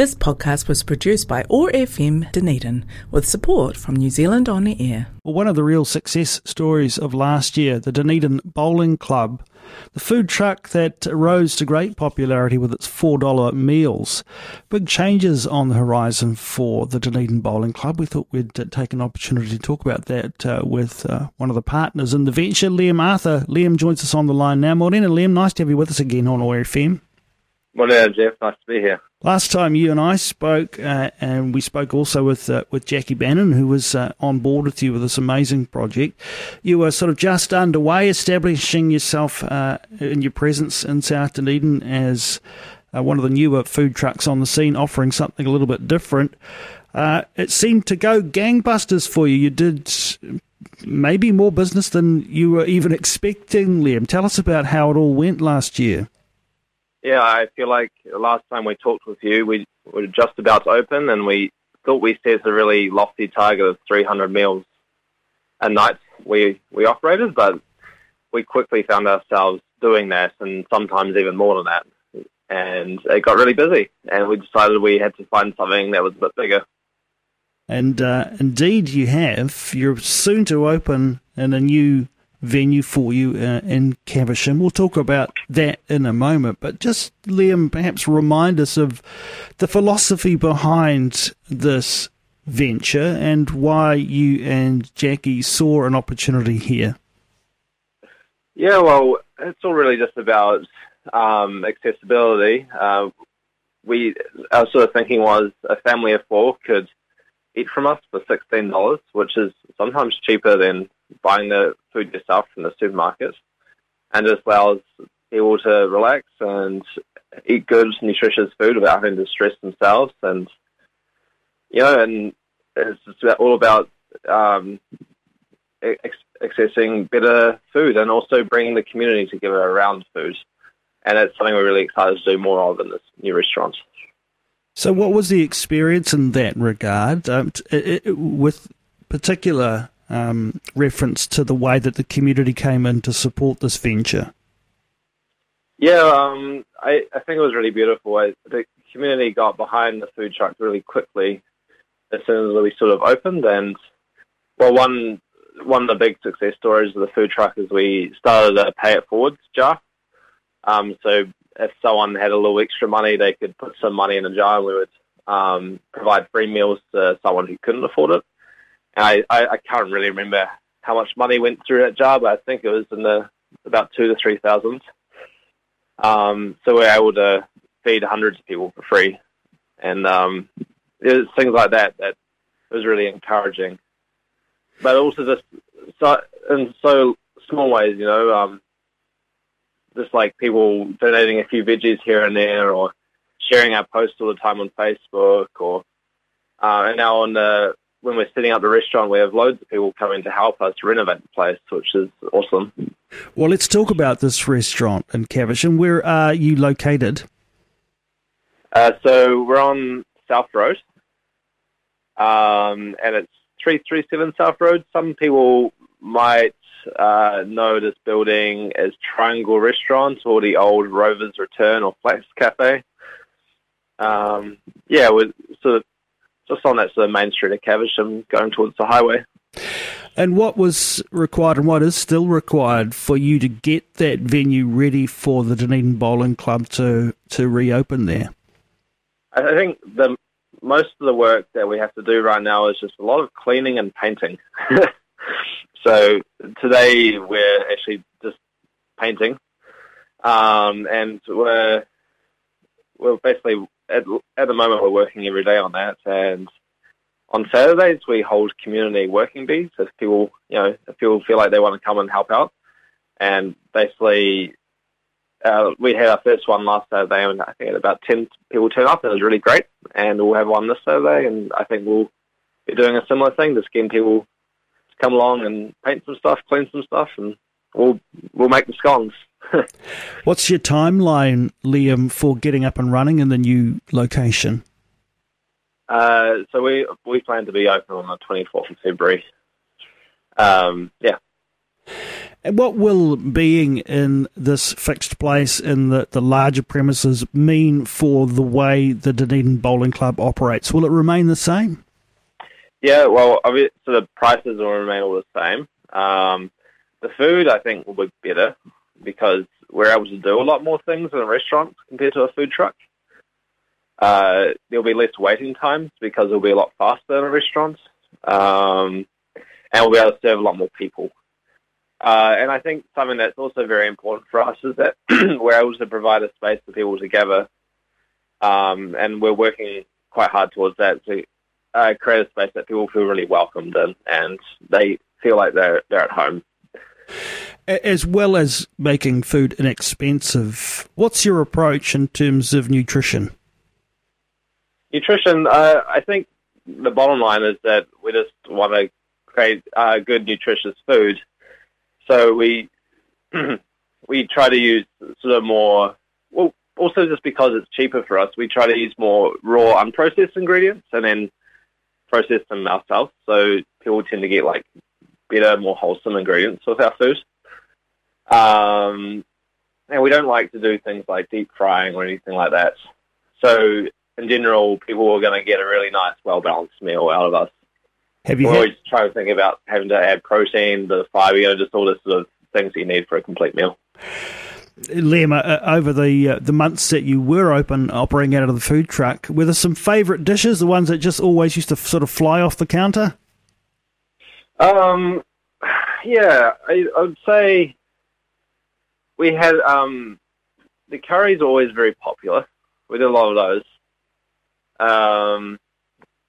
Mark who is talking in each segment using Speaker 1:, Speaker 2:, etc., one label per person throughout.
Speaker 1: This podcast was produced by OAR FM Dunedin with support from New Zealand On Air.
Speaker 2: Well, one of the real success stories of last year, the Dunedin Bowling Club, the food truck that rose to great popularity with its $4 meals. Big changes on the horizon for the Dunedin Bowling Club. We thought we'd uh, take an opportunity to talk about that uh, with uh, one of the partners in the venture, Liam Arthur. Liam joins us on the line now. Morning, and Liam, nice to have you with us again on OAR FM.
Speaker 3: Morning, Jeff. Nice to be here.
Speaker 2: Last time you and I spoke, uh, and we spoke also with uh, with Jackie Bannon, who was uh, on board with you with this amazing project. You were sort of just underway, establishing yourself uh, in your presence in South Dunedin as uh, one of the newer food trucks on the scene, offering something a little bit different. Uh, it seemed to go gangbusters for you. You did maybe more business than you were even expecting, Liam. Tell us about how it all went last year.
Speaker 3: Yeah, I feel like the last time we talked with you, we were just about to open, and we thought we set a really lofty target of 300 meals a night we we operated, but we quickly found ourselves doing that, and sometimes even more than that. And it got really busy, and we decided we had to find something that was a bit bigger.
Speaker 2: And uh, indeed, you have. You're soon to open in a new venue for you uh, in Caversham. We'll talk about that in a moment, but just Liam, perhaps remind us of the philosophy behind this venture and why you and Jackie saw an opportunity here.
Speaker 3: Yeah, well, it's all really just about um, accessibility. Uh, we our sort of thinking was a family of four could eat from us for sixteen dollars, which is sometimes cheaper than buying the food yourself from the supermarket, and as well as people to relax and eat good, nutritious food without having to stress themselves. And you know, and it's just all about um, accessing better food and also bringing the community together around food. And it's something we're really excited to do more of in this new restaurant.
Speaker 2: So, what was the experience in that regard, um, it, it, with particular um, reference to the way that the community came in to support this venture?
Speaker 3: Yeah, um, I, I, think it was really beautiful. I, the community got behind the food truck really quickly as soon as we sort of opened. And well, one one of the big success stories of the food truck is we started a pay it forwards jar. Um, so if someone had a little extra money, they could put some money in a jar, and we would um, provide free meals to someone who couldn't afford it. And I, I, I can't really remember how much money went through that but I think it was in the about two to three thousand. Um, so we are able to feed hundreds of people for free, and um, was things like that that was really encouraging. But also just so in so small ways, you know, um, just like people donating a few veggies here and there, or sharing our posts all the time on Facebook, or uh, and now on the when we're setting up the restaurant, we have loads of people coming to help us renovate the place, which is awesome.
Speaker 2: Well, let's talk about this restaurant in Caversham. Where are you located?
Speaker 3: Uh, so we're on South Road, um, and it's three three seven South Road. Some people might uh, know this building as Triangle Restaurant or the old Rovers Return or Flex Cafe. Um, yeah, we're sort of just on that sort of main street of Caversham going towards the highway.
Speaker 2: And what was required and what is still required for you to get that venue ready for the Dunedin Bowling Club to, to reopen there?
Speaker 3: I think the most of the work that we have to do right now is just a lot of cleaning and painting. so today we're actually just painting, um, and we're we're basically at, at the moment, we're working every day on that. And on Saturdays, we hold community working bees. If people, you know, if people feel like they want to come and help out, and basically, uh, we had our first one last Saturday, and I think about ten people turn up, and it was really great. And we'll have one this Saturday, and I think we'll be doing a similar thing, just getting people to come along and paint some stuff, clean some stuff, and we'll we'll make the scones.
Speaker 2: What's your timeline, Liam, for getting up and running in the new location?
Speaker 3: Uh, so we we plan to be open on the twenty fourth of February. Um, yeah.
Speaker 2: And what will being in this fixed place in the, the larger premises mean for the way the Dunedin Bowling Club operates? Will it remain the same?
Speaker 3: Yeah, well, obviously, so the prices will remain all the same. Um, the food, I think, will be better because we're able to do a lot more things in a restaurant compared to a food truck. Uh, there'll be less waiting times because it'll be a lot faster in a restaurant. Um, and we'll be able to serve a lot more people. Uh, and I think something that's also very important for us is that we're able to provide a space for people to gather. Um, and we're working quite hard towards that to uh, create a space that people feel really welcomed in and they feel like they're, they're at home.
Speaker 2: As well as making food inexpensive, what's your approach in terms of nutrition?
Speaker 3: Nutrition, uh, I think the bottom line is that we just want to create uh, good, nutritious food. So we we try to use sort of more. Well, also just because it's cheaper for us, we try to use more raw, unprocessed ingredients and then process them ourselves. So people tend to get like better, more wholesome ingredients with our food. Um, and we don't like to do things like deep frying or anything like that. So in general, people are going to get a really nice, well balanced meal out of us.
Speaker 2: Have you
Speaker 3: We're
Speaker 2: had,
Speaker 3: always trying to think about having to add protein, the fiber, you know, just all the sort of things that you need for a complete meal.
Speaker 2: Liam, uh, over the uh, the months that you were open, operating out of the food truck, were there some favourite dishes, the ones that just always used to f- sort of fly off the counter?
Speaker 3: Um, yeah, I, I would say we had um, the curries are always very popular. We did a lot of those. Um,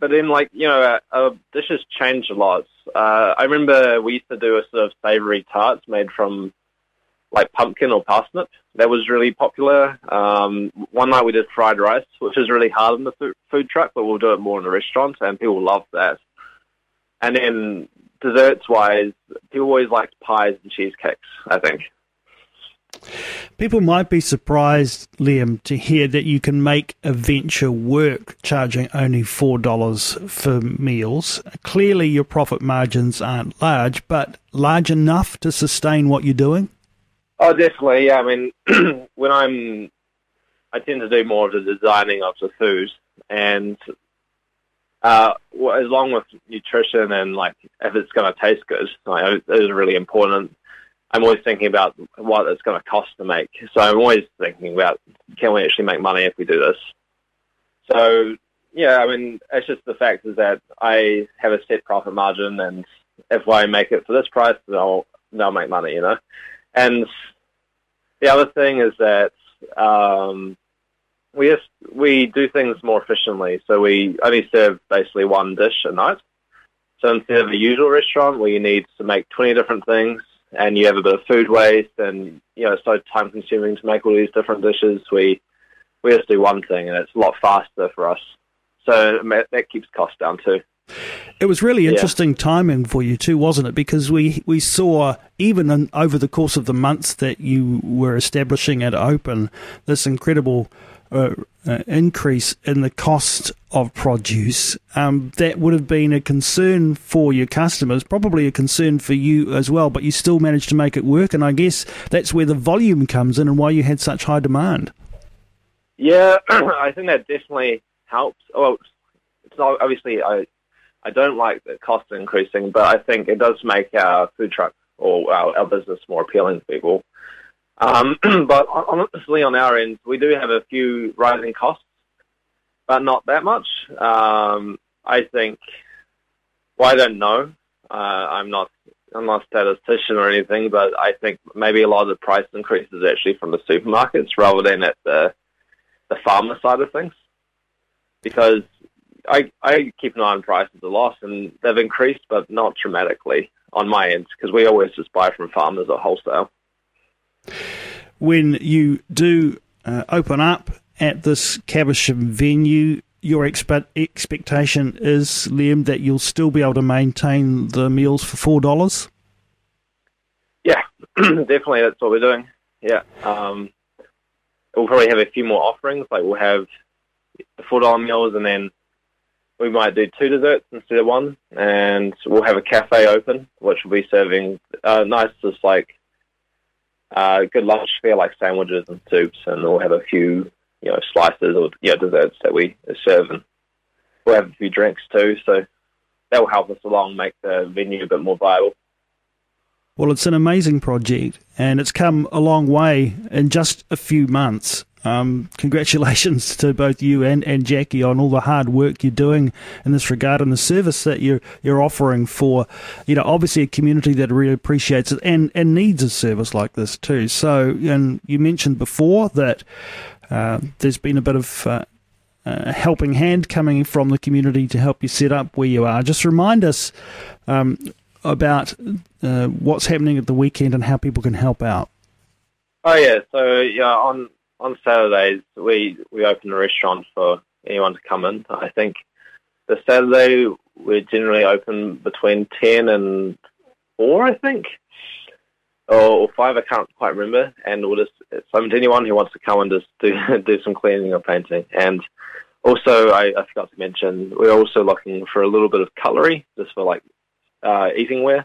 Speaker 3: but then, like you know, our, our dishes changed a lot. Uh, I remember we used to do a sort of savoury tarts made from like pumpkin or parsnip. That was really popular. Um, one night we did fried rice, which is really hard in the food, truck, but we'll do it more in the restaurant, and people love that. And then desserts wise, people always liked pies and cheesecakes. I think.
Speaker 2: People might be surprised, Liam, to hear that you can make a venture work charging only $4 for meals. Clearly, your profit margins aren't large, but large enough to sustain what you're doing?
Speaker 3: Oh, definitely. Yeah, I mean, when I'm, I tend to do more of the designing of the food, and uh, well, as long with nutrition and like if it's going to taste good, like, really important. I'm always thinking about what it's going to cost to make. So I'm always thinking about can we actually make money if we do this. So yeah, I mean, it's just the fact is that I have a set profit margin, and if I make it for this price, then I'll they'll make money, you know. And the other thing is that um, we just, we do things more efficiently. So we only serve basically one dish a night. So instead of a usual restaurant where you need to make 20 different things and you have a bit of food waste and, you know, it's so time consuming to make all these different dishes, we, we just do one thing and it's a lot faster for us. So that keeps costs down too.
Speaker 2: It was really interesting yeah. timing for you too, wasn't it? Because we, we saw even in, over the course of the months that you were establishing it open, this incredible uh, uh, increase in the cost of produce, um, that would have been a concern for your customers, probably a concern for you as well, but you still managed to make it work. And I guess that's where the volume comes in and why you had such high demand.
Speaker 3: Yeah, I think that definitely helps. Well, it's not, obviously, I, I don't like the cost increasing, but I think it does make our food truck or our, our business more appealing to people. Um, but honestly, on our end, we do have a few rising costs, but not that much. Um, I think. Well, I don't know. Uh, I'm not. I'm not a statistician or anything, but I think maybe a lot of the price increase is actually from the supermarkets rather than at the the farmer side of things, because I I keep an eye on prices a lot, and they've increased, but not dramatically on my end because we always just buy from farmers at wholesale
Speaker 2: when you do uh, open up at this Caversham venue, your expect- expectation is, Liam, that you'll still be able to maintain the meals for four dollars.
Speaker 3: Yeah, definitely. That's what we're doing. Yeah, um, we'll probably have a few more offerings. Like we'll have the four dollar meals, and then we might do two desserts instead of one, and we'll have a cafe open, which will be serving uh, nice, just like uh, good lunch fare like sandwiches and soups, and we'll have a few you know slices or you know, desserts that we serve, and we'll have a few drinks too. So that will help us along, make the venue a bit more viable.
Speaker 2: Well, it's an amazing project, and it's come a long way in just a few months. Um, congratulations to both you and, and Jackie on all the hard work you're doing in this regard and the service that you're you're offering for, you know, obviously a community that really appreciates it and, and needs a service like this too. So, and you mentioned before that uh, there's been a bit of uh, uh, helping hand coming from the community to help you set up where you are. Just remind us um, about uh, what's happening at the weekend and how people can help out.
Speaker 3: Oh yeah, so yeah, on on Saturdays we we open a restaurant for anyone to come in. I think the Saturday we're generally open between ten and four, I think, or, five. I can't quite remember. And we'll just it's open to anyone who wants to come and just do do some cleaning or painting. And also, I, I forgot to mention we're also looking for a little bit of cutlery, just for like uh, eatingware.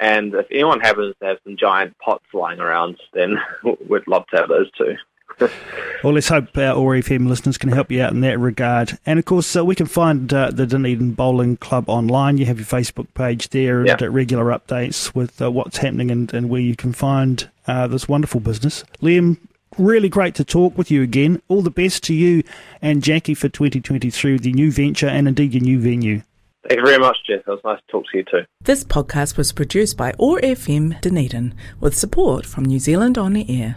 Speaker 3: And if anyone happens to have some giant pots lying around, then we'd love to have those too.
Speaker 2: well, let's hope our OAR FM listeners can help you out in that regard. And of course, uh, we can find uh, the Dunedin Bowling Club online. You have your Facebook page there and uh, regular updates with uh, what's happening and, and, where you can find uh, this wonderful business. Liam, really great to talk with you again. All the best to you and Jackie for 2023, the new venture and indeed your new venue.
Speaker 3: Thank you very much, Jeff. It was nice to talk to you too.
Speaker 1: This podcast was produced by OAR FM Dunedin with support from New Zealand On the Air.